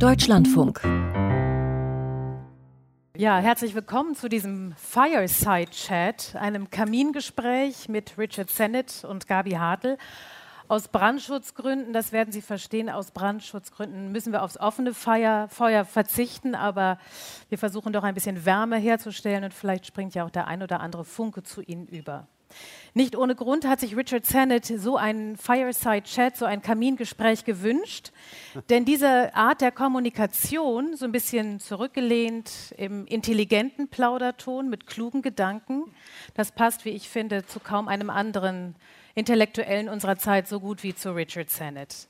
Deutschlandfunk. Ja, herzlich willkommen zu diesem Fireside Chat, einem Kamingespräch mit Richard Sennett und Gabi Hartl. Aus Brandschutzgründen, das werden Sie verstehen, aus Brandschutzgründen müssen wir aufs offene Feuer, Feuer verzichten, aber wir versuchen doch ein bisschen Wärme herzustellen und vielleicht springt ja auch der ein oder andere Funke zu Ihnen über. Nicht ohne Grund hat sich Richard Sennett so ein Fireside Chat, so ein Kamingespräch gewünscht, denn diese Art der Kommunikation, so ein bisschen zurückgelehnt im intelligenten Plauderton mit klugen Gedanken, das passt, wie ich finde, zu kaum einem anderen Intellektuellen unserer Zeit so gut wie zu Richard Sennett.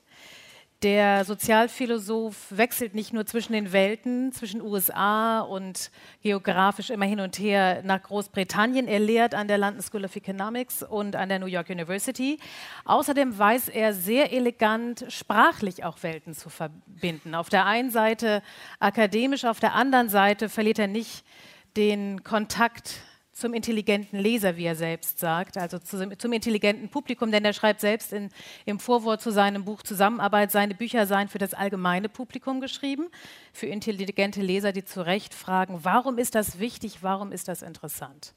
Der Sozialphilosoph wechselt nicht nur zwischen den Welten, zwischen USA und geografisch immer hin und her nach Großbritannien. Er lehrt an der London School of Economics und an der New York University. Außerdem weiß er sehr elegant, sprachlich auch Welten zu verbinden. Auf der einen Seite akademisch, auf der anderen Seite verliert er nicht den Kontakt zum intelligenten Leser, wie er selbst sagt, also zum, zum intelligenten Publikum, denn er schreibt selbst in, im Vorwort zu seinem Buch Zusammenarbeit, seine Bücher seien für das allgemeine Publikum geschrieben, für intelligente Leser, die zu Recht fragen, warum ist das wichtig, warum ist das interessant?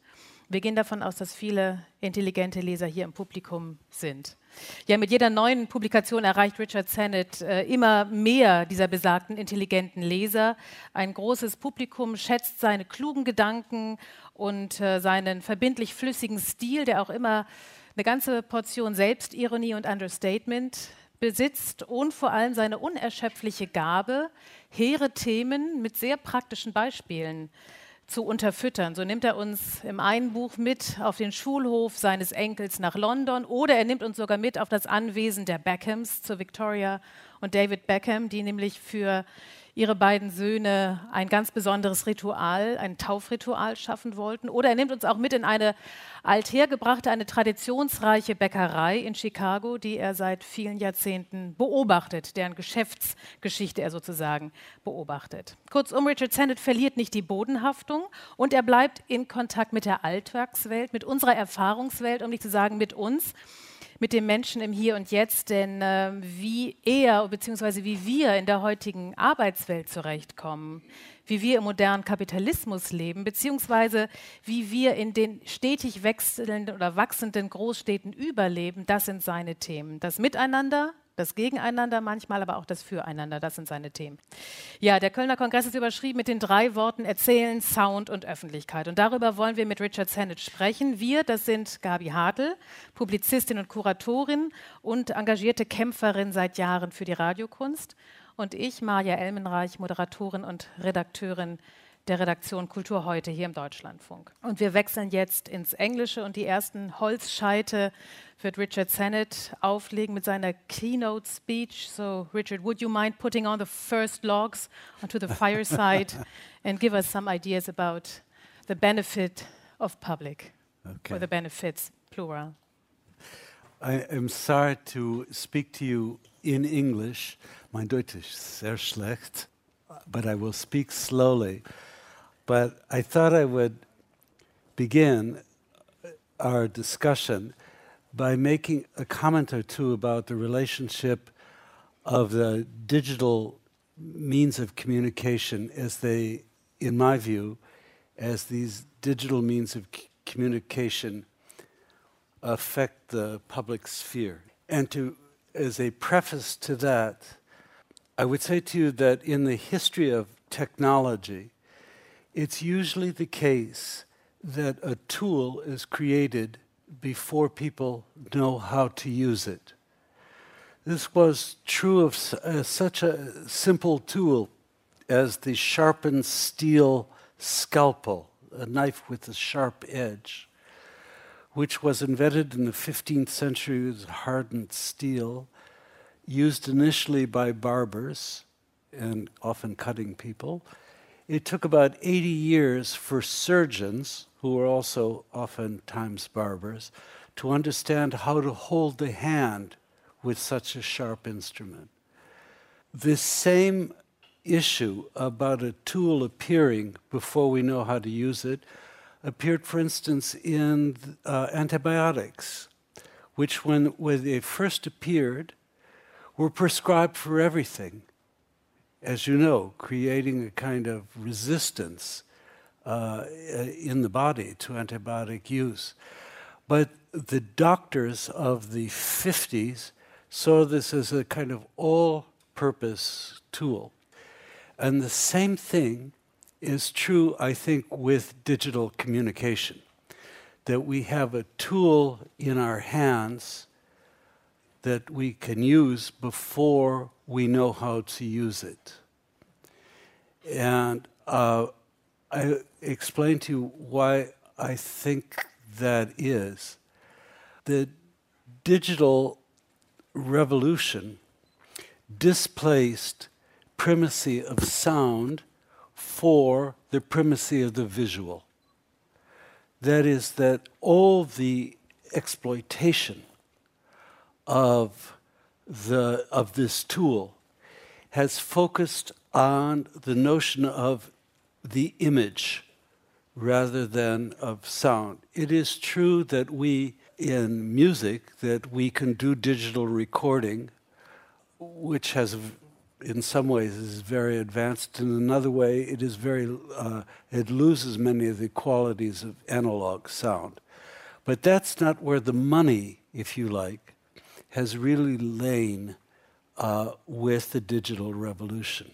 Wir gehen davon aus, dass viele intelligente Leser hier im Publikum sind. Ja, mit jeder neuen Publikation erreicht Richard Sennett äh, immer mehr dieser besagten intelligenten Leser. Ein großes Publikum schätzt seine klugen Gedanken und äh, seinen verbindlich flüssigen Stil, der auch immer eine ganze Portion Selbstironie und Understatement besitzt und vor allem seine unerschöpfliche Gabe, hehre Themen mit sehr praktischen Beispielen zu unterfüttern. So nimmt er uns im einen Buch mit auf den Schulhof seines Enkels nach London oder er nimmt uns sogar mit auf das Anwesen der Beckhams zu Victoria und David Beckham, die nämlich für ihre beiden Söhne ein ganz besonderes Ritual, ein Taufritual schaffen wollten. Oder er nimmt uns auch mit in eine althergebrachte, eine traditionsreiche Bäckerei in Chicago, die er seit vielen Jahrzehnten beobachtet, deren Geschäftsgeschichte er sozusagen beobachtet. Kurzum, Richard Sennett verliert nicht die Bodenhaftung und er bleibt in Kontakt mit der Alltagswelt, mit unserer Erfahrungswelt, um nicht zu sagen mit uns mit dem Menschen im Hier und Jetzt, denn äh, wie er bzw. wie wir in der heutigen Arbeitswelt zurechtkommen, wie wir im modernen Kapitalismus leben, beziehungsweise wie wir in den stetig wechselnden oder wachsenden Großstädten überleben, das sind seine Themen. Das Miteinander, das Gegeneinander manchmal, aber auch das Füreinander, das sind seine Themen. Ja, der Kölner Kongress ist überschrieben mit den drei Worten Erzählen, Sound und Öffentlichkeit. Und darüber wollen wir mit Richard Sennett sprechen. Wir, das sind Gabi Hartl, Publizistin und Kuratorin und engagierte Kämpferin seit Jahren für die Radiokunst. Und ich, Maja Elmenreich, Moderatorin und Redakteurin der Redaktion Kultur heute hier im Deutschlandfunk. Und wir wechseln jetzt ins Englische und die ersten Holzscheite wird Richard Sennett auflegen mit seiner Keynote Speech. So, Richard, would you mind putting on the first logs onto the fireside and give us some ideas about the benefit of public okay. or the benefits, plural? I am sorry to speak to you in English. Mein Deutsch ist sehr schlecht, but I will speak slowly. But I thought I would begin our discussion by making a comment or two about the relationship of the digital means of communication as they, in my view, as these digital means of c- communication affect the public sphere. And to, as a preface to that, I would say to you that in the history of technology, it's usually the case that a tool is created before people know how to use it. This was true of uh, such a simple tool as the sharpened steel scalpel, a knife with a sharp edge, which was invented in the 15th century with hardened steel, used initially by barbers and often cutting people. It took about 80 years for surgeons who were also oftentimes barbers, to understand how to hold the hand with such a sharp instrument. This same issue about a tool appearing before we know how to use it appeared, for instance, in uh, antibiotics, which, when, when they first appeared, were prescribed for everything. As you know, creating a kind of resistance uh, in the body to antibiotic use. But the doctors of the 50s saw this as a kind of all purpose tool. And the same thing is true, I think, with digital communication. That we have a tool in our hands that we can use before we know how to use it. And uh, I explain to you why I think that is. The digital revolution displaced primacy of sound for the primacy of the visual. That is, that all the exploitation of, the, of this tool has focused on the notion of the image rather than of sound. It is true that we in music that we can do digital recording which has in some ways is very advanced in another way it is very uh, it loses many of the qualities of analog sound but that's not where the money if you like has really lain uh, with the digital revolution.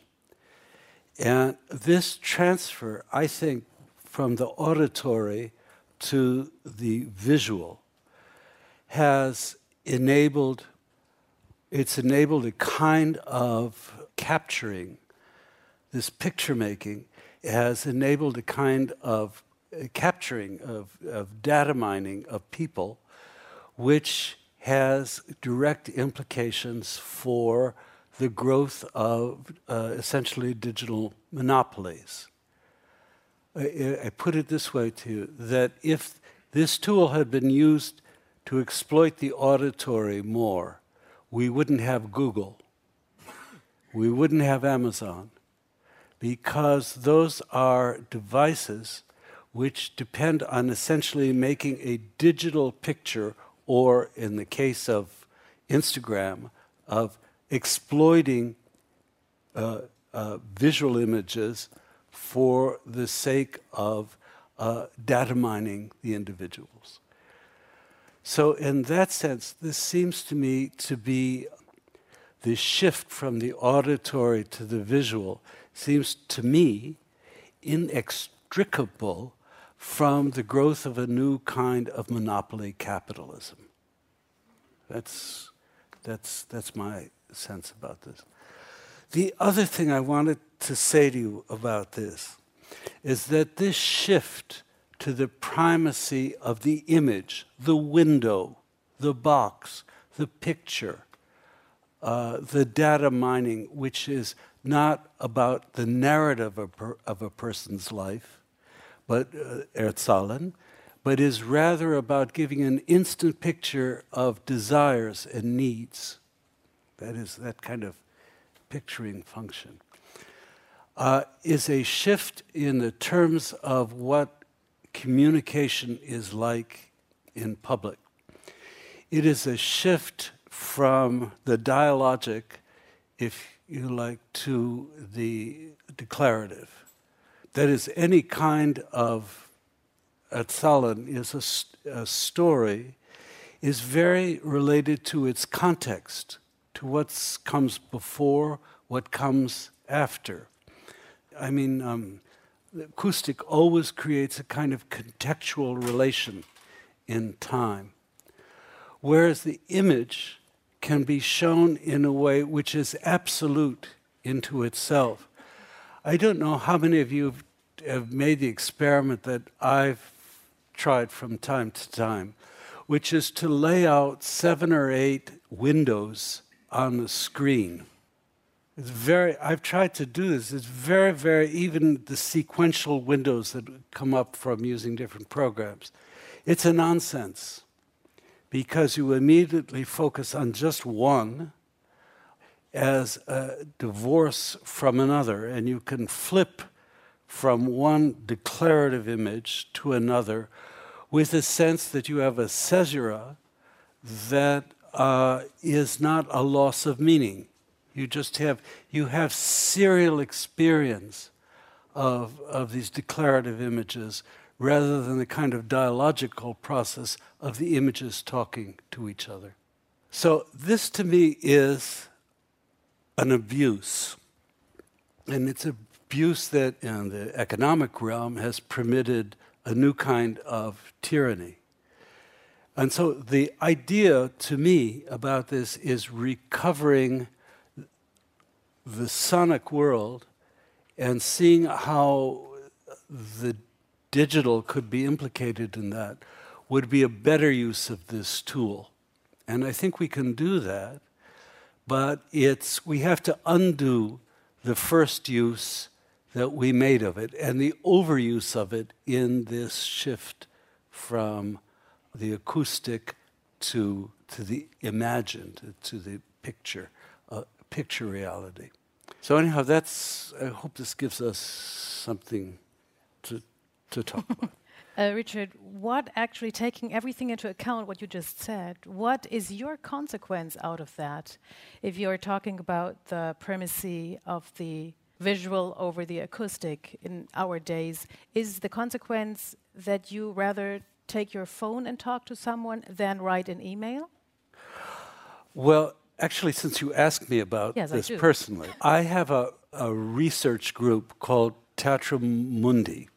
And this transfer, I think, from the auditory to the visual has enabled it's enabled a kind of capturing this picture making has enabled a kind of capturing of, of data mining of people which has direct implications for the growth of uh, essentially digital monopolies. I, I put it this way to you that if this tool had been used to exploit the auditory more, we wouldn't have Google, we wouldn't have Amazon, because those are devices which depend on essentially making a digital picture, or in the case of Instagram, of exploiting uh, uh, visual images for the sake of uh, data mining the individuals. So, in that sense, this seems to me to be the shift from the auditory to the visual, seems to me inextricable from the growth of a new kind of monopoly capitalism. That's, that's, that's my sense about this. The other thing I wanted to say to you about this is that this shift to the primacy of the image, the window, the box, the picture, uh, the data mining, which is not about the narrative of, per, of a person's life, but uh, Erzählen, but is rather about giving an instant picture of desires and needs. That is that kind of picturing function. Uh, is a shift in the terms of what communication is like in public. It is a shift from the dialogic, if you like, to the declarative. That is, any kind of Erzählen is a, a story, is very related to its context to what comes before, what comes after. I mean, um, acoustic always creates a kind of contextual relation in time, whereas the image can be shown in a way which is absolute into itself. I don't know how many of you have made the experiment that I've tried from time to time, which is to lay out seven or eight windows on the screen. It's very, I've tried to do this. It's very, very, even the sequential windows that come up from using different programs. It's a nonsense because you immediately focus on just one as a divorce from another, and you can flip from one declarative image to another with a sense that you have a caesura that uh, is not a loss of meaning. You just have you have serial experience of, of these declarative images rather than the kind of dialogical process of the images talking to each other. So, this to me is an abuse. And it's abuse that in the economic realm has permitted a new kind of tyranny. And so, the idea to me about this is recovering the sonic world and seeing how the digital could be implicated in that would be a better use of this tool. And I think we can do that, but it's, we have to undo the first use that we made of it and the overuse of it in this shift from the acoustic to, to the imagined, to the picture, uh, picture reality. So anyhow, that's. I hope this gives us something to to talk about. Uh, Richard, what actually taking everything into account, what you just said, what is your consequence out of that? If you're talking about the primacy of the visual over the acoustic in our days, is the consequence that you rather take your phone and talk to someone than write an email? Well, actually, since you asked me about yes, this I personally, I have a, a research group called Theatrum Mundi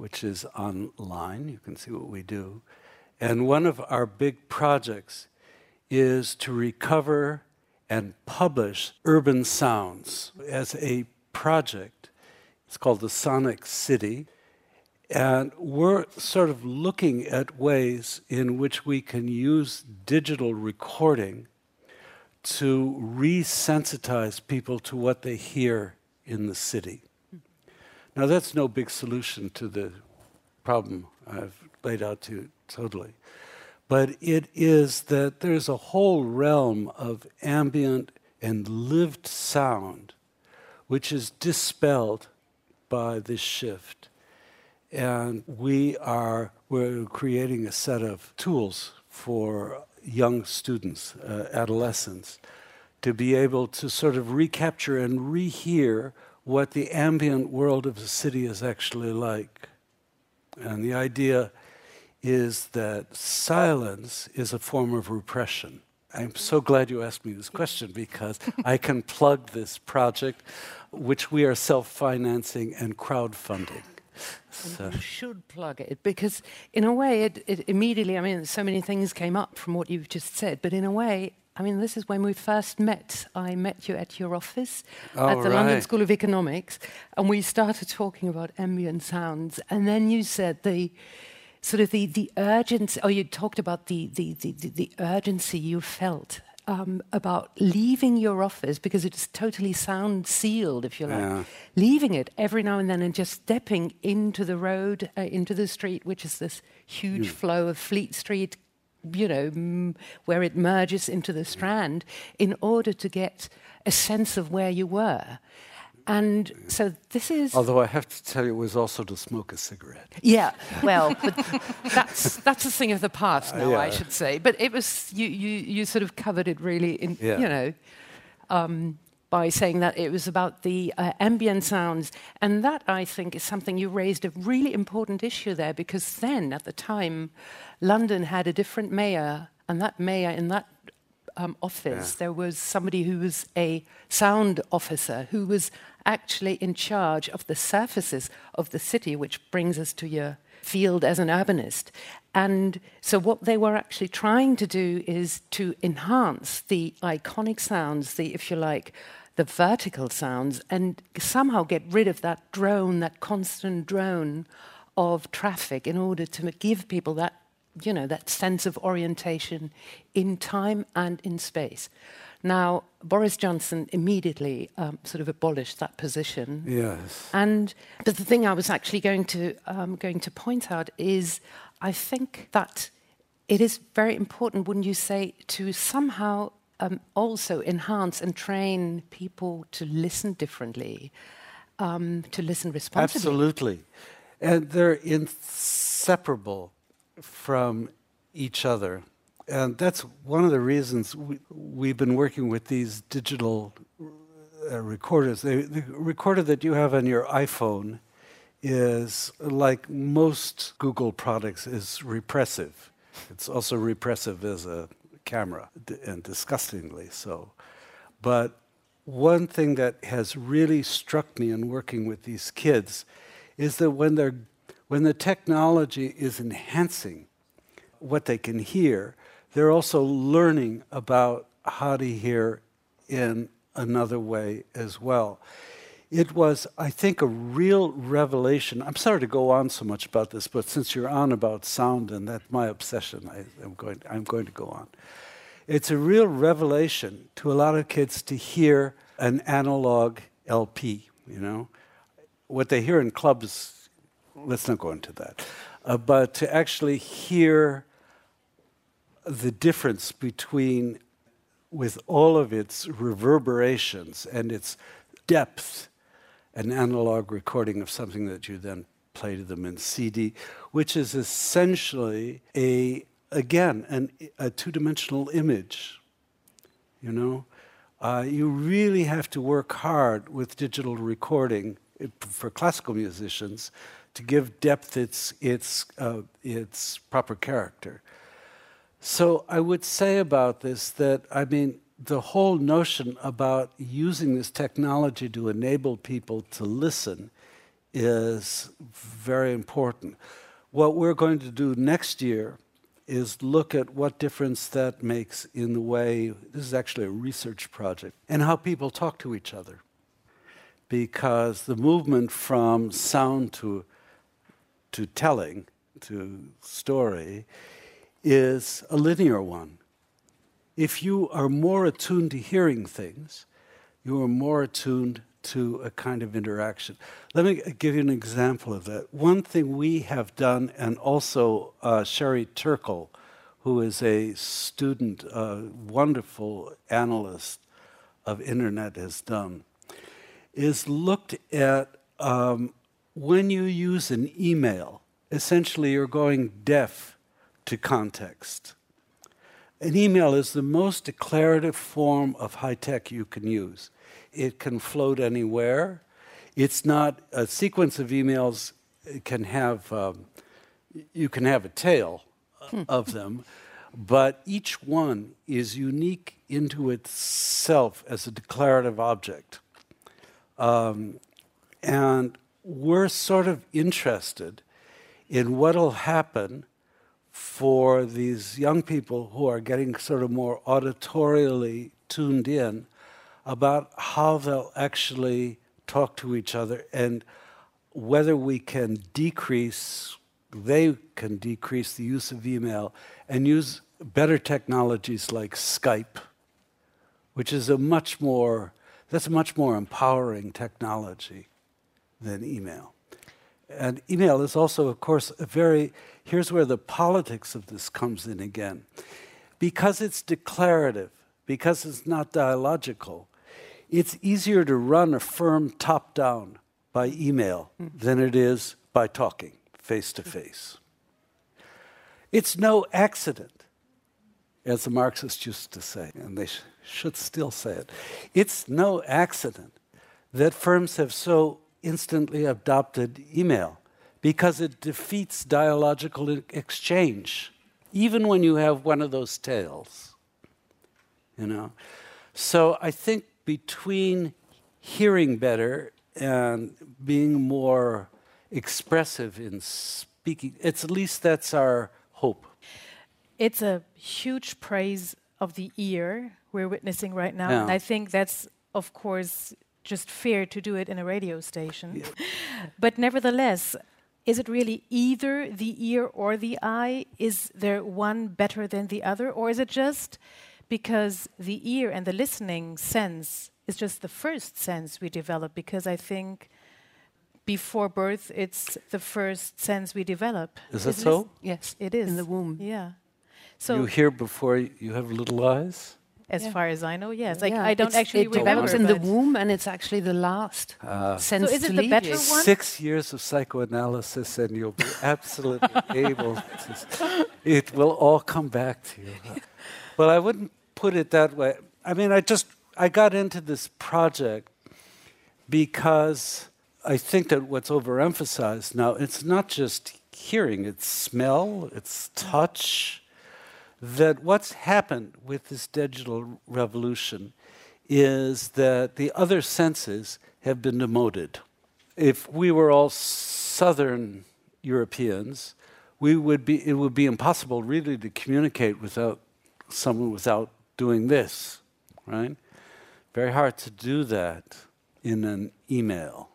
which is online. You can see what we do. And one of our big projects is to recover and publish urban sounds as a project. It's called the Sonic City. And we're sort of looking at ways in which we can use digital recording to resensitize people to what they hear in the city. Now, that's no big solution to the problem I've laid out to you totally. But it is that there's a whole realm of ambient and lived sound which is dispelled by this shift. And we are we're creating a set of tools for young students, uh, adolescents, to be able to sort of recapture and rehear what the ambient world of the city is actually like. And the idea is that silence is a form of repression. I'm so glad you asked me this question because I can plug this project, which we are self financing and crowdfunding. So. You should plug it because, in a way, it, it, immediately, I mean, so many things came up from what you've just said, but in a way, I mean, this is when we first met. I met you at your office oh, at the right. London School of Economics, and we started talking about ambient sounds. And then you said the sort of the, the urgency, or you talked about the, the, the, the urgency you felt um, about leaving your office because it's totally sound sealed, if you like, yeah. leaving it every now and then and just stepping into the road, uh, into the street, which is this huge mm. flow of Fleet Street you know, m- where it merges into the strand in order to get a sense of where you were. And so this is. Although I have to tell you, it was also to smoke a cigarette. Yeah, well, that's that's a thing of the past now, uh, yeah. I should say. But it was you, you you sort of covered it really in yeah. you know. Um, by saying that it was about the uh, ambient sounds. And that, I think, is something you raised a really important issue there because then, at the time, London had a different mayor, and that mayor in that um, office, yeah. there was somebody who was a sound officer who was actually in charge of the surfaces of the city, which brings us to your field as an urbanist. And so, what they were actually trying to do is to enhance the iconic sounds, the, if you like, the vertical sounds, and somehow get rid of that drone, that constant drone of traffic in order to give people that you know, that sense of orientation in time and in space. Now, Boris Johnson immediately um, sort of abolished that position. Yes. And but the thing I was actually going to um, going to point out is, I think that it is very important, wouldn't you say, to somehow um, also enhance and train people to listen differently, um, to listen responsibly. Absolutely, and they're inseparable from each other. and that's one of the reasons we, have been working with these digital uh, recorders. The, the recorder that you have on your iPhone is like most Google products is repressive. It's also repressive as a camera and disgustingly so. But one thing that has really struck me in working with these kids is that when they're when the technology is enhancing what they can hear, they're also learning about how to hear in another way as well. It was, I think, a real revelation. I'm sorry to go on so much about this, but since you're on about sound and that's my obsession, I, am going, I'm going to go on. It's a real revelation to a lot of kids to hear an analog LP, you know. What they hear in clubs, let's not go into that. Uh, but to actually hear the difference between, with all of its reverberations and its depth, an analog recording of something that you then play to them in CD, which is essentially a again an, a two-dimensional image. You know, uh, you really have to work hard with digital recording for classical musicians to give depth its its uh, its proper character. So I would say about this that I mean the whole notion about using this technology to enable people to listen is very important. What we're going to do next year is look at what difference that makes in the way this is actually a research project and how people talk to each other. Because the movement from sound to, to telling, to story, is a linear one if you are more attuned to hearing things, you are more attuned to a kind of interaction. Let me give you an example of that. One thing we have done, and also uh, Sherry Turkle, who is a student, a wonderful analyst of internet, has done, is looked at um, when you use an email, essentially you're going deaf to context. An email is the most declarative form of high tech you can use. It can float anywhere. It's not a sequence of emails can have um, you can have a tail hmm. of them, but each one is unique into itself as a declarative object. Um, and we're sort of interested in what'll happen for these young people who are getting sort of more auditorially tuned in about how they'll actually talk to each other and whether we can decrease, they can decrease the use of email and use better technologies like Skype, which is a much more, that's a much more empowering technology than email. And email is also, of course, a very, here's where the politics of this comes in again. Because it's declarative, because it's not dialogical, it's easier to run a firm top down by email than it is by talking face to face. It's no accident, as the Marxists used to say, and they sh- should still say it. It's no accident that firms have so instantly adopted email because it defeats dialogical exchange, even when you have one of those tails. You know? So I think between hearing better and being more expressive in speaking, it's at least that's our hope. It's a huge praise of the ear we're witnessing right now. Yeah. And I think that's, of course, just fair to do it in a radio station. Yeah. but nevertheless, is it really either the ear or the eye? Is there one better than the other? Or is it just because the ear and the listening sense is just the first sense we develop? Because I think before birth, it's the first sense we develop. Is that so? Yes, it is. In the womb. Yeah. So you hear before you have little eyes? As yeah. far as I know, yes. Like yeah. I don't it's, actually it remember. develops in the womb, and it's actually the last uh, sense so is it the better one? Six years of psychoanalysis, and you'll be absolutely able. To, it will all come back to you. Well, I wouldn't put it that way. I mean, I just I got into this project because I think that what's overemphasized now, it's not just hearing, it's smell, it's touch. That what's happened with this digital revolution is that the other senses have been demoted. If we were all Southern Europeans, we would be, it would be impossible really to communicate without someone without doing this, right? Very hard to do that in an email.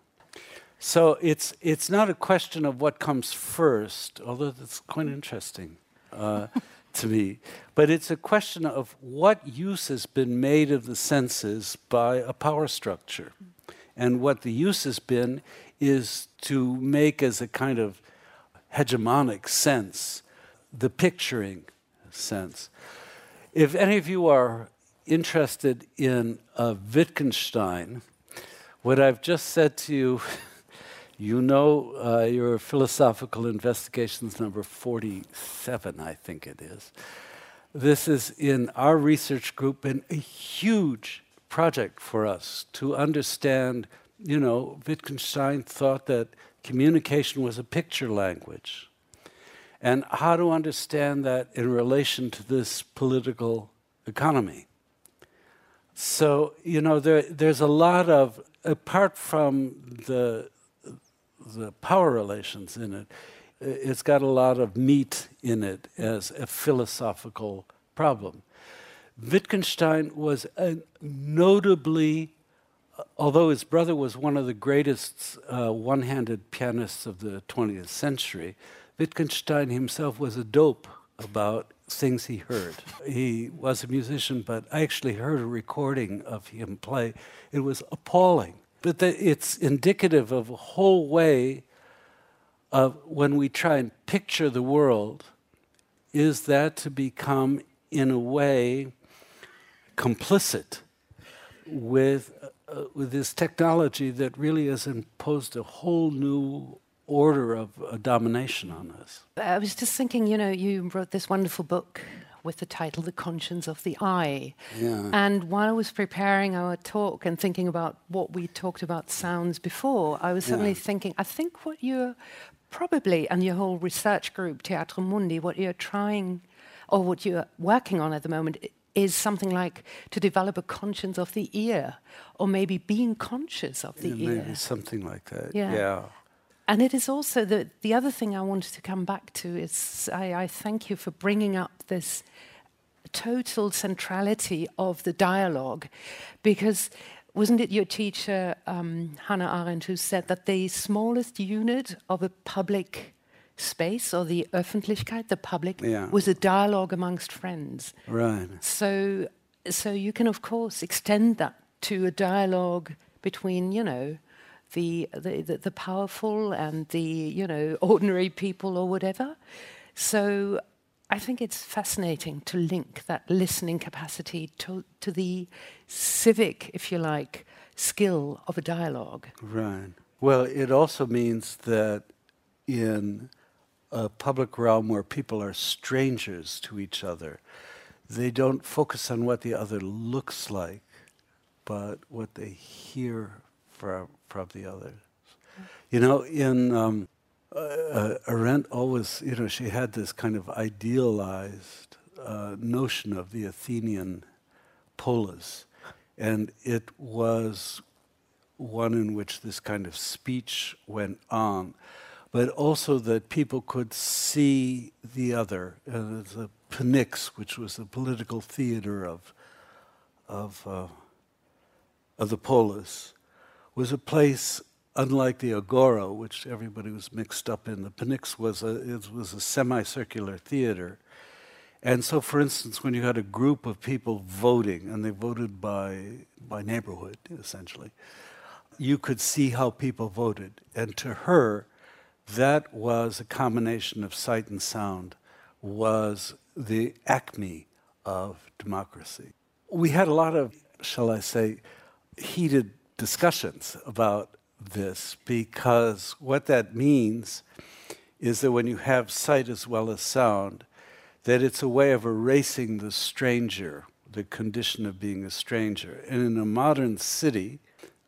So it's, it's not a question of what comes first, although that's quite interesting uh, to me, but it's a question of what use has been made of the senses by a power structure. And what the use has been is to make as a kind of hegemonic sense the picturing sense. If any of you are interested in Wittgenstein, what I've just said to you, you know uh, your philosophical investigations number 47, I think it is. This is in our research group and a huge project for us to understand. You know, Wittgenstein thought that communication was a picture language. And how to understand that in relation to this political economy. So, you know, there, there's a lot of, apart from the, the power relations in it, it's got a lot of meat in it as a philosophical problem. Wittgenstein was a notably, although his brother was one of the greatest uh, one handed pianists of the 20th century, Wittgenstein himself was a dope about things he heard. He was a musician, but I actually heard a recording of him play. It was appalling. But the, it's indicative of a whole way of when we try and picture the world, is that to become, in a way, complicit with, uh, with this technology that really has imposed a whole new order of uh, domination on us. I was just thinking, you know, you wrote this wonderful book with the title The Conscience of the Eye. Yeah. And while I was preparing our talk and thinking about what we talked about sounds before, I was suddenly yeah. thinking, I think what you're probably, and your whole research group, Teatro Mundi, what you're trying or what you're working on at the moment is something like to develop a conscience of the ear, or maybe being conscious of the yeah, ear. Maybe something like that. Yeah. yeah. And it is also the, the other thing I wanted to come back to is I, I thank you for bringing up this total centrality of the dialogue because wasn't it your teacher, um, Hannah Arendt, who said that the smallest unit of a public space or the Öffentlichkeit, the public, yeah. was a dialogue amongst friends. Right. So, so you can, of course, extend that to a dialogue between, you know, the, the, the, powerful and the, you know, ordinary people or whatever. So I think it's fascinating to link that listening capacity to, to the civic, if you like, skill of a dialogue. Right. Well, it also means that in a public realm where people are strangers to each other, they don't focus on what the other looks like, but what they hear from, from the others. You know, in um, uh, uh, Arendt always, you know, she had this kind of idealized uh, notion of the Athenian polis, and it was one in which this kind of speech went on, but also that people could see the other. Uh, the Pnyx, which was the political theater of of uh, of the polis, was a place unlike the agora, which everybody was mixed up in. The Pnyx was a, it was a semicircular theater. And so, for instance, when you had a group of people voting, and they voted by, by neighborhood, essentially, you could see how people voted. And to her, that was a combination of sight and sound, was the acme of democracy. we had a lot of, shall I say, heated discussions about this because what that means is that when you have sight as well as sound, that it's a way of erasing the stranger, the condition of being a stranger. And in a modern city,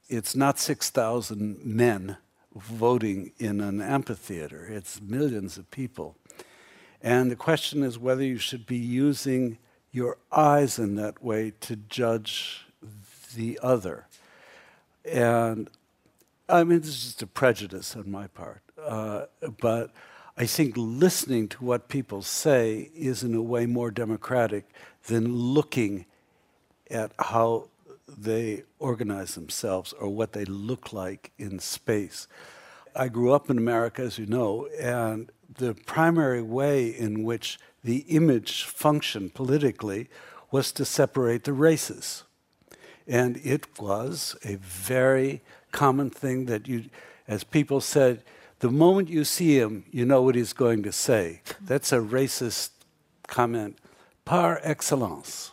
it's not 6,000 men voting in an amphitheater, it's millions of people. And the question is whether you should be using your eyes in that way to judge the other. And I mean, this is just a prejudice on my part. Uh, but I think listening to what people say is, in a way, more democratic than looking at how they organize themselves or what they look like in space. I grew up in America, as you know, and the primary way in which the image functioned politically was to separate the races. And it was a very common thing that you, as people said, the moment you see him, you know what he's going to say. That's a racist comment par excellence.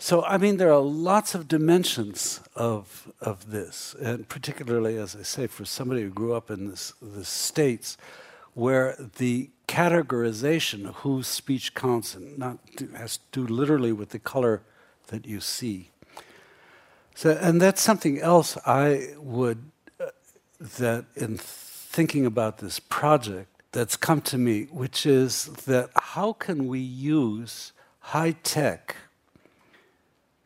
So, I mean, there are lots of dimensions of, of this, and particularly, as I say, for somebody who grew up in this, the States, where the categorization of whose speech counts and not has to do literally with the color that you see. So, and that's something else I would, uh, that in thinking about this project, that's come to me, which is that how can we use high tech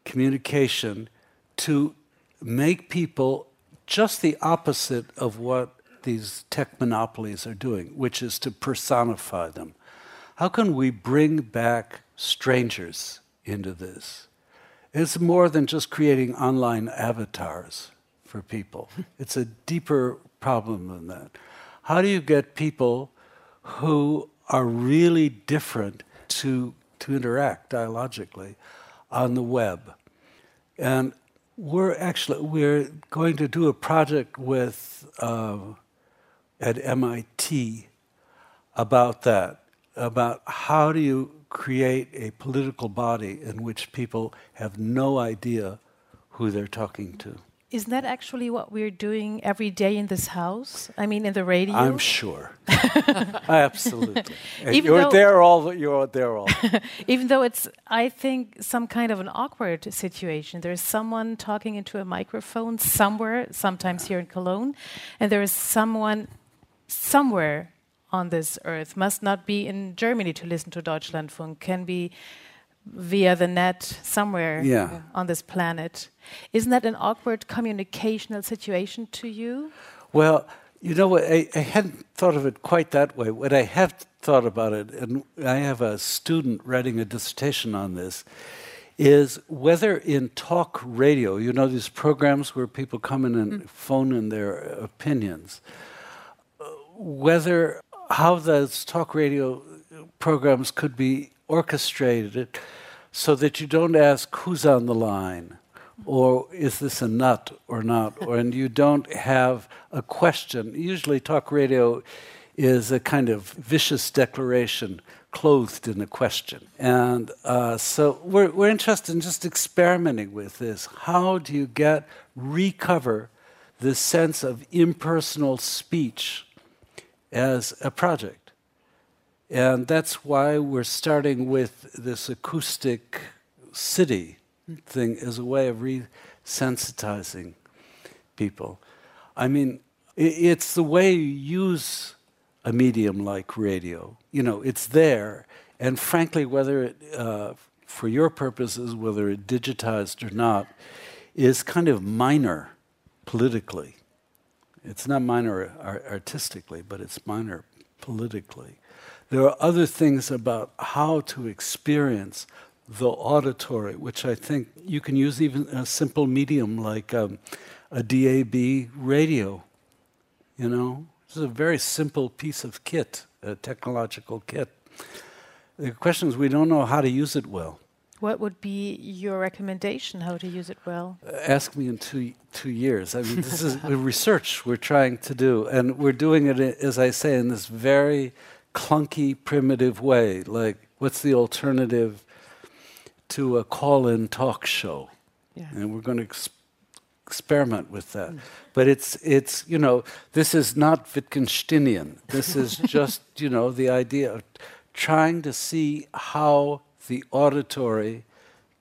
communication to make people just the opposite of what these tech monopolies are doing, which is to personify them. How can we bring back strangers into this? It's more than just creating online avatars for people. it's a deeper problem than that. How do you get people who are really different to, to interact dialogically? on the web. And we're actually we're going to do a project with uh, at MIT about that, about how do you create a political body in which people have no idea who they're talking to. Isn't that actually what we're doing every day in this house? I mean, in the radio. I'm sure. Absolutely. Even you're there all. You're there all. even though it's, I think, some kind of an awkward situation. There's someone talking into a microphone somewhere, sometimes here in Cologne, and there is someone somewhere on this earth. Must not be in Germany to listen to Deutschlandfunk. Can be via the net somewhere yeah. on this planet. Isn't that an awkward communicational situation to you? Well, you know what? I, I, hadn't thought of it quite that way. What I have thought about it, and I have a student writing a dissertation on this, is whether in talk radio, you know, these programs where people come in and mm. phone in their opinions, whether how those talk radio programs could be orchestrated so that you don't ask who's on the line or is this a nut or not, or and you don't have a question. Usually, talk radio is a kind of vicious declaration clothed in a question. And uh, so we're, we're interested in just experimenting with this. How do you get, recover this sense of impersonal speech as a project? And that's why we're starting with this acoustic city thing as a way of resensitizing people. I mean, it's the way you use a medium like radio. You know, it's there. And frankly, whether it, uh, for your purposes, whether it digitized or not, is kind of minor politically. It's not minor artistically, but it's minor politically. There are other things about how to experience the auditory, which I think you can use even a simple medium like um, a DAB radio. You know, this is a very simple piece of kit, a technological kit. The question is, we don't know how to use it well. What would be your recommendation how to use it well? Uh, ask me in two two years. I mean, this is the research we're trying to do, and we're doing it, as I say, in this very clunky, primitive way. Like, what's the alternative to a call in talk show. Yeah. And we're going to ex- experiment with that. Mm. But it's, it's, you know, this is not Wittgensteinian. This is just, you know, the idea of trying to see how the auditory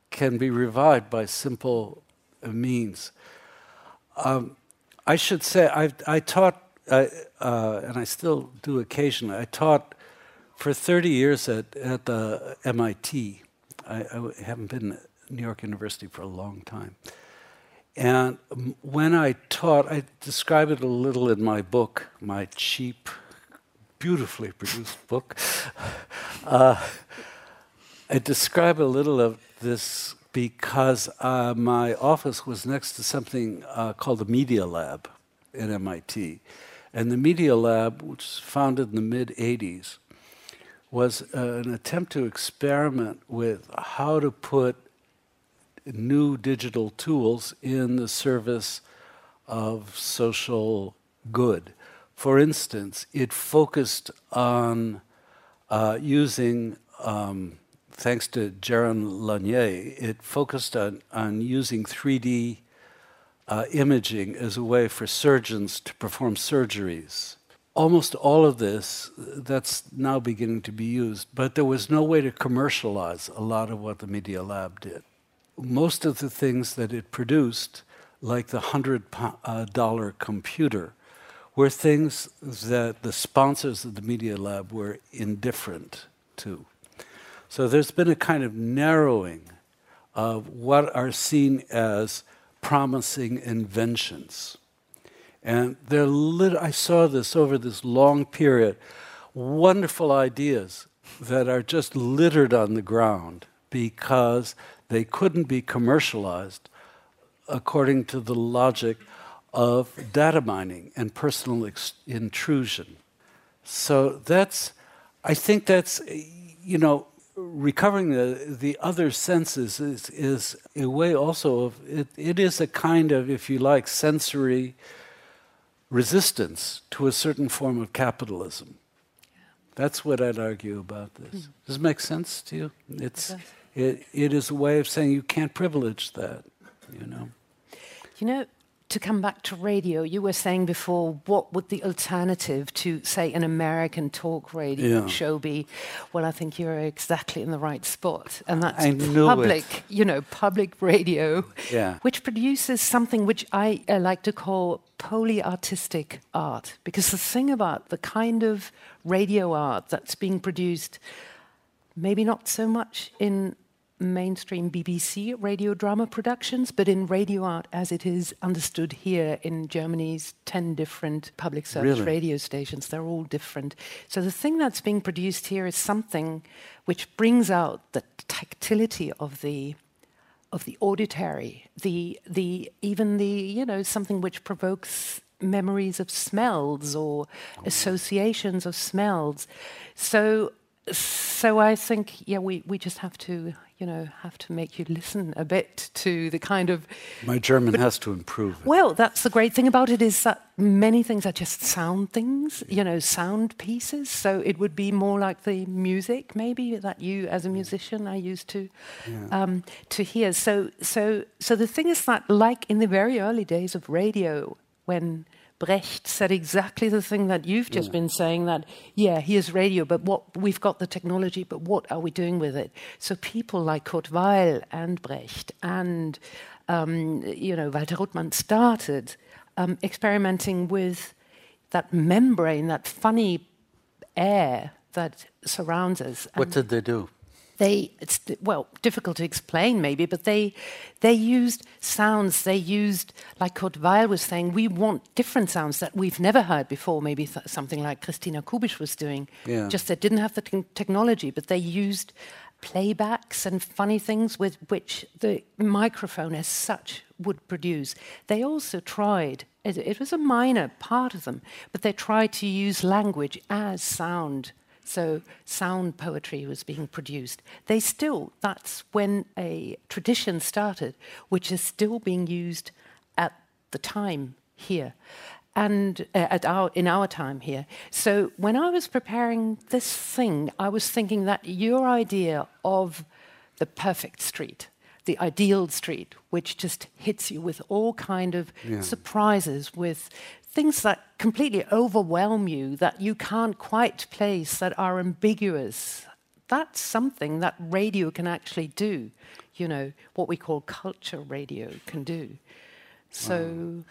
can be revived by simple means. Um, I should say, I, I taught, uh, uh, and I still do occasionally, I taught for 30 years at, at uh, MIT. I, I, haven't been at New York University for a long time. And when I taught, I describe it a little in my book, my cheap, beautifully produced book. Uh, I describe a little of this because uh, my office was next to something uh, called the Media Lab at MIT. And the Media Lab, which was founded in the mid 80s, was uh, an attempt to experiment with how to put new digital tools in the service of social good. For instance, it focused on uh, using, um, thanks to Jaron Lanier, it focused on, on using 3D uh, imaging as a way for surgeons to perform surgeries almost all of this that's now beginning to be used, but there was no way to commercialize a lot of what the Media Lab did. Most of the things that it produced, like the $100 computer, were things that the sponsors of the Media Lab were indifferent to. So there's been a kind of narrowing of what are seen as promising inventions. And they're lit- I saw this over this long period. Wonderful ideas that are just littered on the ground because they couldn't be commercialized according to the logic of data mining and personal ex- intrusion. So that's, I think that's, you know, recovering the, the other senses is, is a way also of, it, it is a kind of, if you like, sensory resistance to a certain form of capitalism. That's what I'd argue about this. Mm. Does it make sense to you? It's, it, it is a way of saying you can't privilege that, you know. You know, to come back to radio, you were saying before, what would the alternative to, say, an American talk radio yeah. show be? Well, I think you're exactly in the right spot, and that's public, it. you know, public radio, yeah. which produces something which I uh, like to call polyartistic art. Because the thing about the kind of radio art that's being produced, maybe not so much in mainstream BBC radio drama productions, but in radio art as it is understood here in Germany's 10 different public service really? radio stations. They're all different. So the thing that's being produced here is something which brings out the tactility of the of the auditory, the the even the you know something which provokes memories of smells or oh, associations of smells. So so I think yeah we, we just have to you know, have to make you listen a bit to the kind of. My German has to improve. Well, that's the great thing about it is that many things are just sound things, you know, sound pieces. So it would be more like the music, maybe that you, as a musician, are used to yeah. um, to hear. So, so, so the thing is that, like in the very early days of radio, when Brecht said exactly the thing that you've just been saying that, yeah, here's radio, but what we've got the technology, but what are we doing with it? So people like Kurt Weill and Brecht and, um, you know, Walter Ruttmann started um, experimenting with that membrane, that funny air that surrounds us. What did they do? They it's well difficult to explain maybe but they they used sounds. They used like Kurt Weill was saying we want different sounds that we've never heard before. Maybe th- something like Christina Kubisch was doing yeah. just they didn't have the t- technology but they used playbacks and funny things with which the microphone as such would produce. They also tried it, it was a minor part of them but they tried to use language as sound so sound poetry was being produced. They still, that's when a tradition started, which is still being used at the time here and uh, at our, in our time here. So when I was preparing this thing, I was thinking that your idea of the perfect street, the ideal street, which just hits you with all kind of yeah. surprises, with things that completely overwhelm you, that you can't quite place, that are ambiguous. That's something that radio can actually do. You know, what we call culture radio can do. So.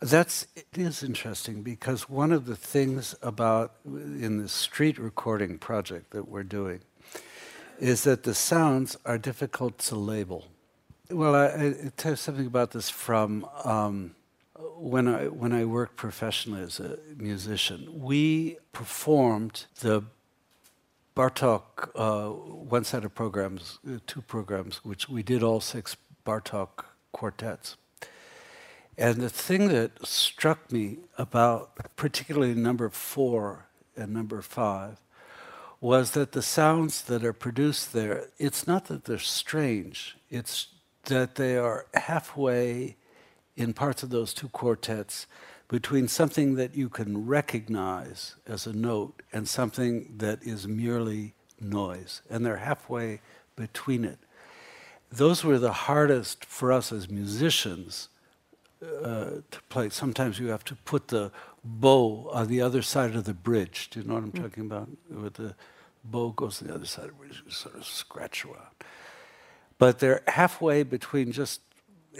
That's it is interesting because one of the things about in the street recording project that we're doing is that the sounds are difficult to label. Well, I, I tell you something about this from um, when I when I worked professionally as a musician. We performed the Bartok uh, one set of programs, uh, two programs, which we did all six Bartok quartets. And the thing that struck me about particularly number four and number five was that the sounds that are produced there, it's not that they're strange, it's that they are halfway in parts of those two quartets between something that you can recognize as a note and something that is merely noise. And they're halfway between it. Those were the hardest for us as musicians uh, to play. Sometimes you have to put the bow on the other side of the bridge. Do you know what I'm mm. talking about? Where the bow goes to the other side of the bridge, you sort of scratch around. But they're halfway between just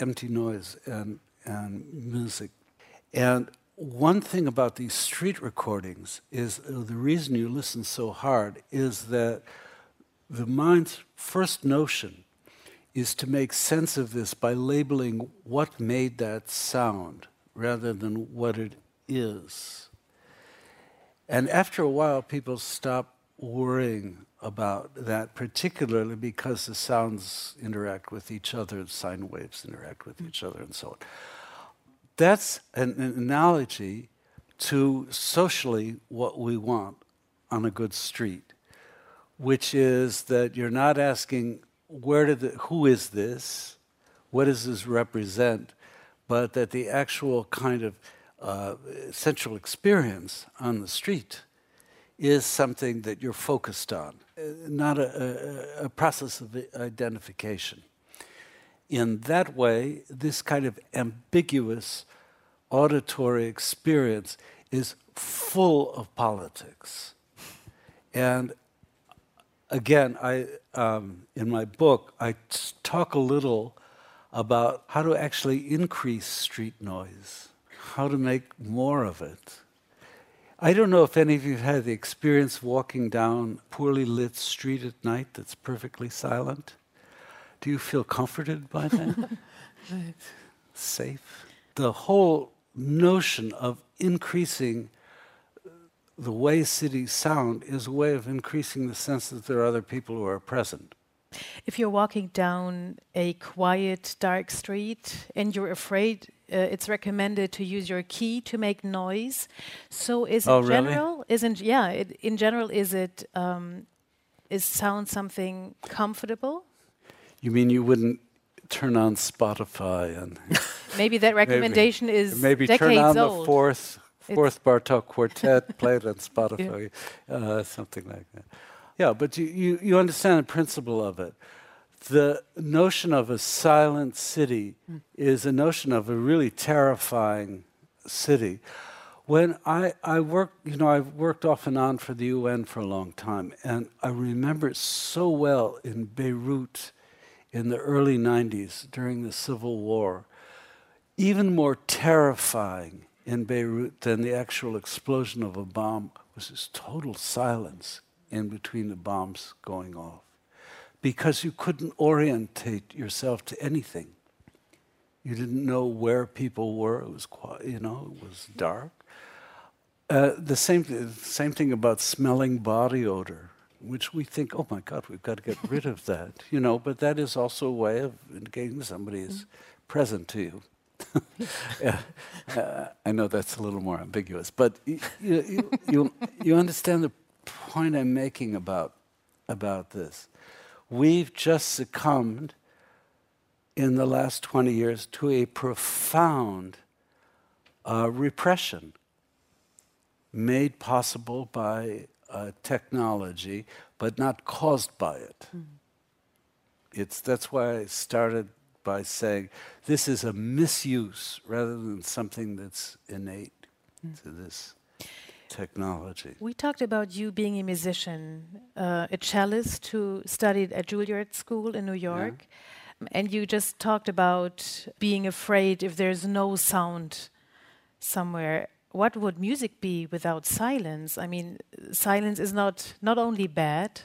empty noise and, and music. And one thing about these street recordings is uh, the reason you listen so hard is that the mind's first notion is to make sense of this by labeling what made that sound rather than what it is. And after a while, people stop worrying about that, particularly because the sounds interact with each other, the sine waves interact with each other, and so on. That's an, an analogy to socially what we want on a good street, which is that you're not asking where did the, who is this, what does this represent, but that the actual kind of uh, central experience on the street is something that you're focused on, not a, a, a process of identification. In that way, this kind of ambiguous auditory experience is full of politics. And again, I, um, in my book, I talk a little about how to actually increase street noise, how to make more of it. I don't know if any of you have had the experience walking down a poorly lit street at night that's perfectly silent. Do you feel comforted by that? Safe? The whole notion of increasing the way cities sound is a way of increasing the sense that there are other people who are present. If you're walking down a quiet, dark street and you're afraid, uh, it's recommended to use your key to make noise. So, is oh, in general, really? isn't yeah? It, in general, is it um, is sound something comfortable? You mean you wouldn't turn on Spotify and maybe that recommendation maybe, is maybe turn on old. the fourth fourth Bartok quartet, played on Spotify, yeah. uh, something like that. Yeah, but you, you, you understand the principle of it. The notion of a silent city mm. is a notion of a really terrifying city. When I, I worked, you know, I've worked off and on for the UN for a long time, and I remember so well in Beirut in the early 90s during the Civil War. Even more terrifying in Beirut than the actual explosion of a bomb was this total silence in between the bombs going off because you couldn't orientate yourself to anything. You didn't know where people were. It was quiet, you know, it was dark. Uh, the same, same thing about smelling body odor, which we think, oh my God, we've got to get rid of that, you know, but that is also a way of indicating somebody is present to you. yeah, uh, I know that's a little more ambiguous, but you, you, you, you understand the point I'm making about, about this. We've just succumbed in the last 20 years to a profound uh, repression made possible by uh, technology, but not caused by it. Mm. It's, that's why I started by saying this is a misuse rather than something that's innate mm. to this technology. We talked about you being a musician, uh, a cellist who studied at Juilliard School in New York. Yeah. And you just talked about being afraid if there's no sound somewhere. What would music be without silence? I mean, silence is not, not only bad.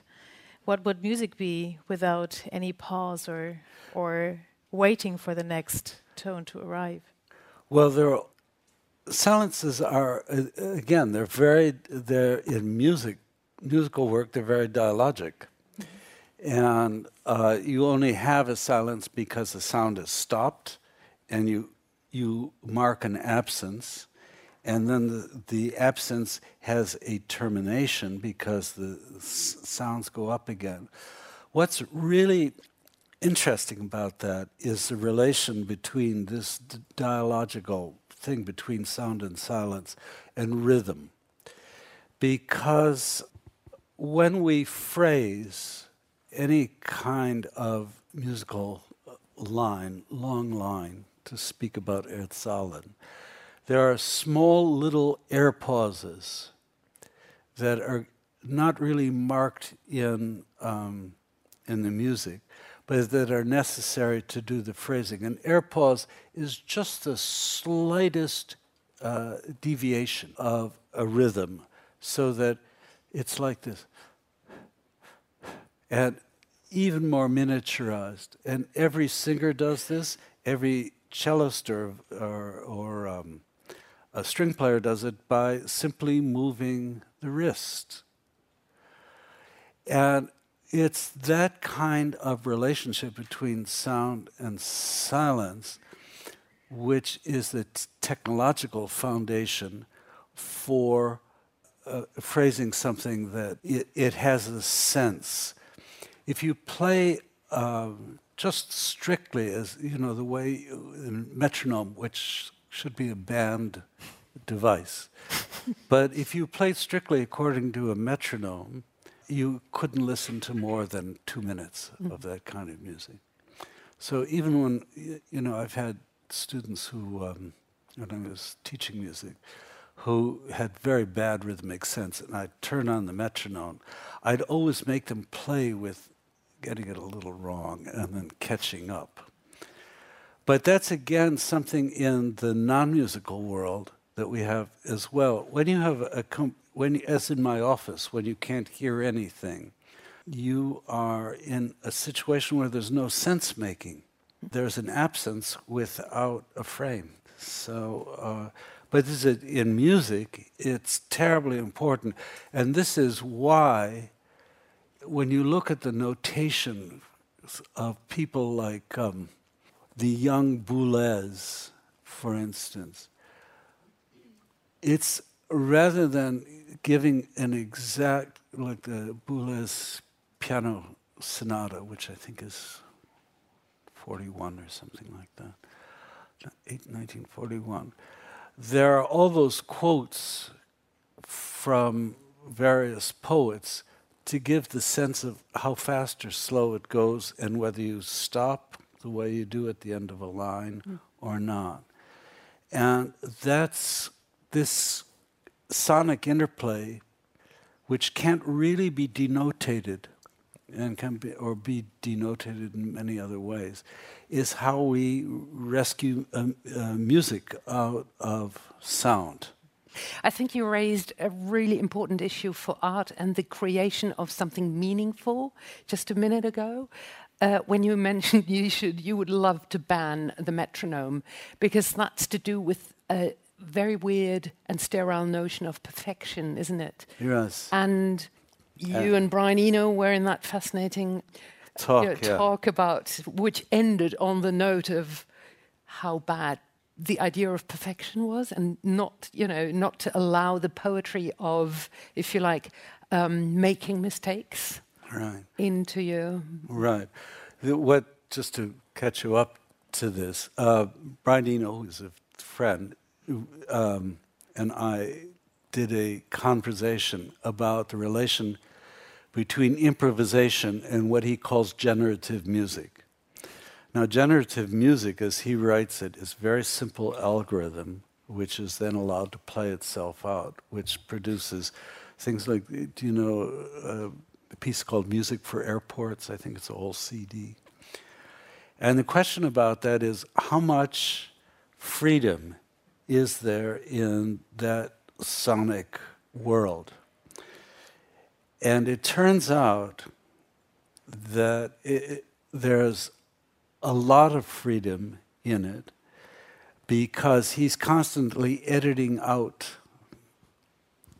What would music be without any pause or, or waiting for the next tone to arrive? Well, there are silences are uh, again they're very they're in music musical work they're very dialogic mm-hmm. and uh, you only have a silence because the sound is stopped and you you mark an absence and then the, the absence has a termination because the s- sounds go up again what's really interesting about that is the relation between this d- dialogical thing between sound and silence and rhythm. Because when we phrase any kind of musical uh, line, long line, to speak about Erzählen, there are small little air pauses that are not really marked in, um, in the music, but that are necessary to do the phrasing. An air pause is just the slightest uh, deviation of a rhythm so that it's like this. And even more miniaturized. And every singer does this, every cellist or, or, or um, a string player does it by simply moving the wrist. And it's that kind of relationship between sound and silence which is the technological foundation for uh, phrasing something that it, it, has a sense. If you play uh, just strictly as you know the way metronome, which should be a banned device, but if you played strictly according to a metronome, you couldn't listen to more than two minutes mm. of that kind of music. So even when, you know, I've had students who, um, when I was teaching music, who had very bad rhythmic sense, and I'd turn on the metronome, I'd always make them play with getting it a little wrong and then catching up. But that's again something in the non musical world that we have as well. When you have a, com- when, as in my office, when you can't hear anything, you are in a situation where there's no sense making. There's an absence without a frame. So, uh, but this is in music, it's terribly important. And this is why, when you look at the notation of people like um, the young Boulez, for instance, it's rather than giving an exact, like the Boulez piano sonata, which I think is 41 or something like that, 1941, there are all those quotes from various poets to give the sense of how fast or slow it goes and whether you stop the way you do at the end of a line mm. or not. And that's this sonic interplay, which can't really be denotated and can be or be denotated in many other ways, is how we rescue um, uh, music out of sound. I think you raised a really important issue for art and the creation of something meaningful just a minute ago. Uh, when you mentioned you should, you would love to ban the metronome because that's to do with a very weird and sterile notion of perfection, isn't it? Yes. And you uh, and Brian Eno were in that fascinating talk, you know, yeah. talk about which ended on the note of how bad the idea of perfection was, and not you know not to allow the poetry of, if you like, um, making mistakes right. into you. Right. What just to catch you up to this, uh, Brian Eno, who's a friend, um, and I did a conversation about the relation between improvisation and what he calls generative music. Now, generative music, as he writes it, is a very simple algorithm which is then allowed to play itself out, which produces things like, do you know, uh, piece called Music for Airports? I think it's a whole CD. And the question about that is how much freedom is there in that sonic world? And it turns out that it, there's a lot of freedom in it because he's constantly editing out.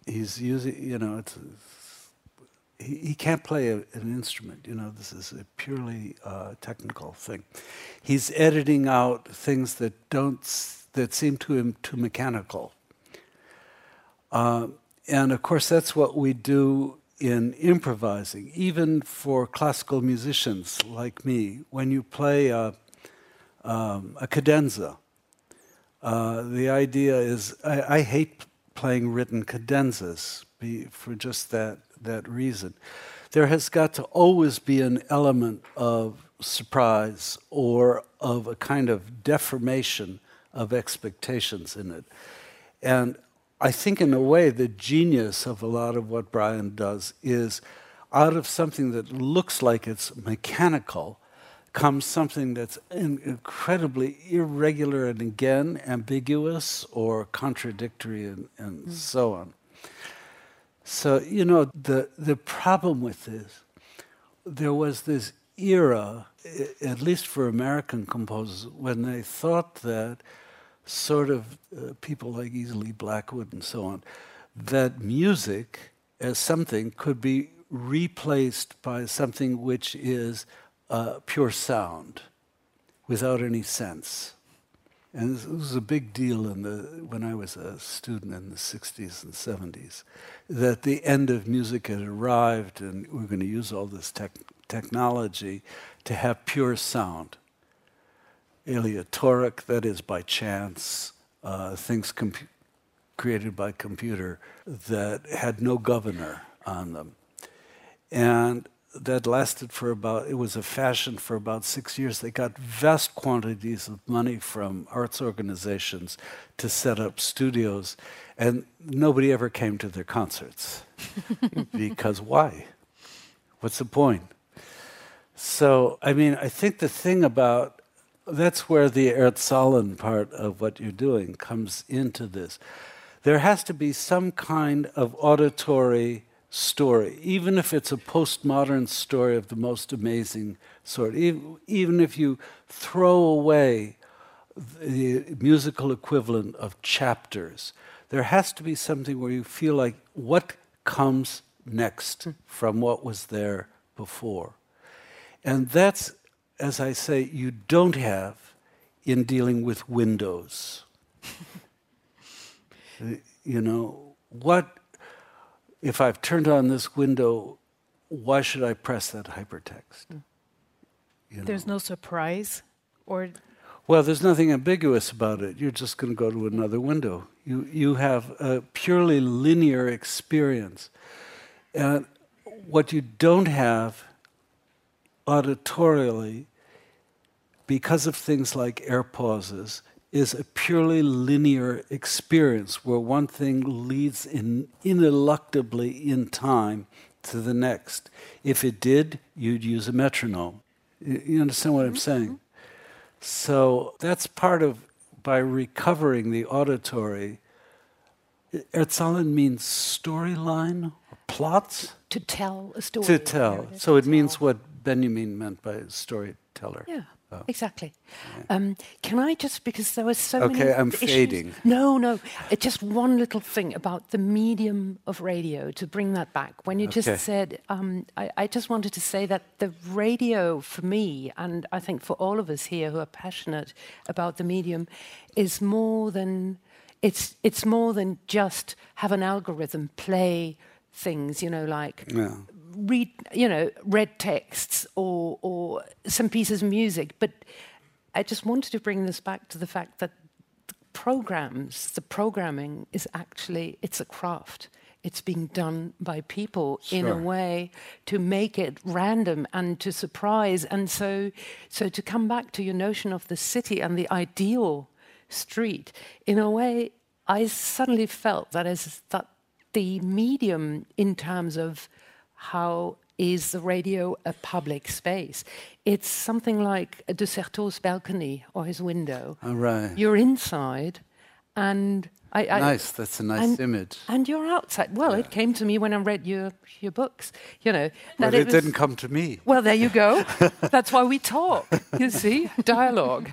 He's using, you know, it's, he, he can't play a, an instrument. You know, this is a purely uh, technical thing. He's editing out things that don't that seem to him too mechanical. Uh, and of course, that's what we do in improvising, even for classical musicians like me. When you play a, um, a cadenza, uh, the idea is I, I, hate playing written cadenzas for just that, that reason. There has got to always be an element of surprise or of a kind of deformation of expectations in it. And I think, in a way, the genius of a lot of what Brian does is out of something that looks like it's mechanical comes something that's incredibly irregular and again ambiguous or contradictory and, and mm. so on. So, you know, the, the problem with this, there was this era, at least for American composers, when they thought that sort of uh, people like Easley Blackwood and so on, that music as something could be replaced by something which is uh, pure sound without any sense. And this was a big deal in the, when I was a student in the 60s and 70s, that the end of music had arrived and we we're going to use all this tech, technology to have pure sound aleatoric, that is by chance, uh, things created by computer that had no governor on them. And that lasted for about, it was a fashion for about six years. They got vast quantities of money from arts organizations to set up studios, and nobody ever came to their concerts. because why? What's the point? So, I mean, I think the thing about that's where the Erzählen part of what you're doing comes into this. There has to be some kind of auditory story, even if it's a postmodern story of the most amazing sort. Even if you throw away the musical equivalent of chapters, there has to be something where you feel like what comes next hmm. from what was there before. And that's as I say, you don't have in dealing with Windows. you know, what if I've turned on this window, why should I press that hypertext? Mm. You know? There's no surprise or well, there's nothing ambiguous about it. You're just going to go to another window. You, you have a purely linear experience. And what you don't have auditorially because of things like air pauses, is a purely linear experience where one thing leads in, ineluctably in time to the next. If it did, you'd use a metronome. You understand what I'm mm-hmm. saying? So that's part of, by recovering the auditory, Erzählen means storyline, plots? To tell a story. To tell. So it means what Benjamin meant by storyteller. Yeah. Oh. Exactly. Um, can I just because there was so okay, many. Okay, I'm issues. fading. No, no. Uh, just one little thing about the medium of radio to bring that back. When you okay. just said, um, I, I, just wanted to say that the radio for me, and I think for all of us here who are passionate about the medium, is more than it's it's more than just have an algorithm play things. You know, like. Yeah read, you know, read texts or, or some pieces of music. But I just wanted to bring this back to the fact that the programs, the programming is actually, it's a craft. it's being done by people sure. in a way to make it random and to surprise. And so, so to come back to your notion of the city and the ideal street, in a way, I suddenly felt that as that the medium in terms of how is the radio a public space? It's something like de Certeau's balcony or his window. All right. You're inside, and I, I, nice. That's a nice and, image. And you're outside. Well, yeah. it came to me when I read your your books. You know that well, it, it was, didn't come to me. Well, there you go. That's why we talk. You see, dialogue.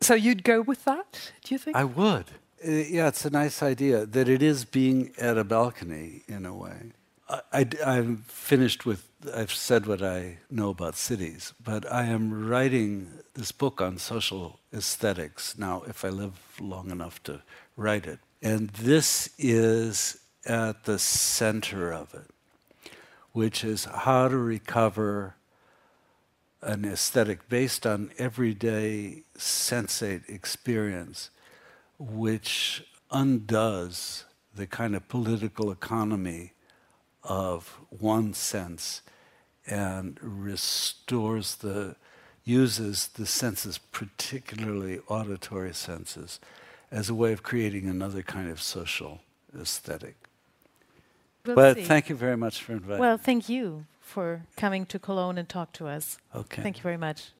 So you'd go with that? Do you think? I would. Uh, yeah, it's a nice idea that it is being at a balcony in a way. I, am finished with, I've said what I know about cities, but I am writing this book on social aesthetics now, if I live long enough to write it. And this is at the center of it, which is how to recover an aesthetic based on everyday sensate experience, which undoes the kind of political economy of one sense and restores the uses the senses, particularly auditory senses, as a way of creating another kind of social aesthetic. We'll but see. thank you very much for inviting Well, thank you for coming to Cologne and talk to us. Okay. Thank you very much.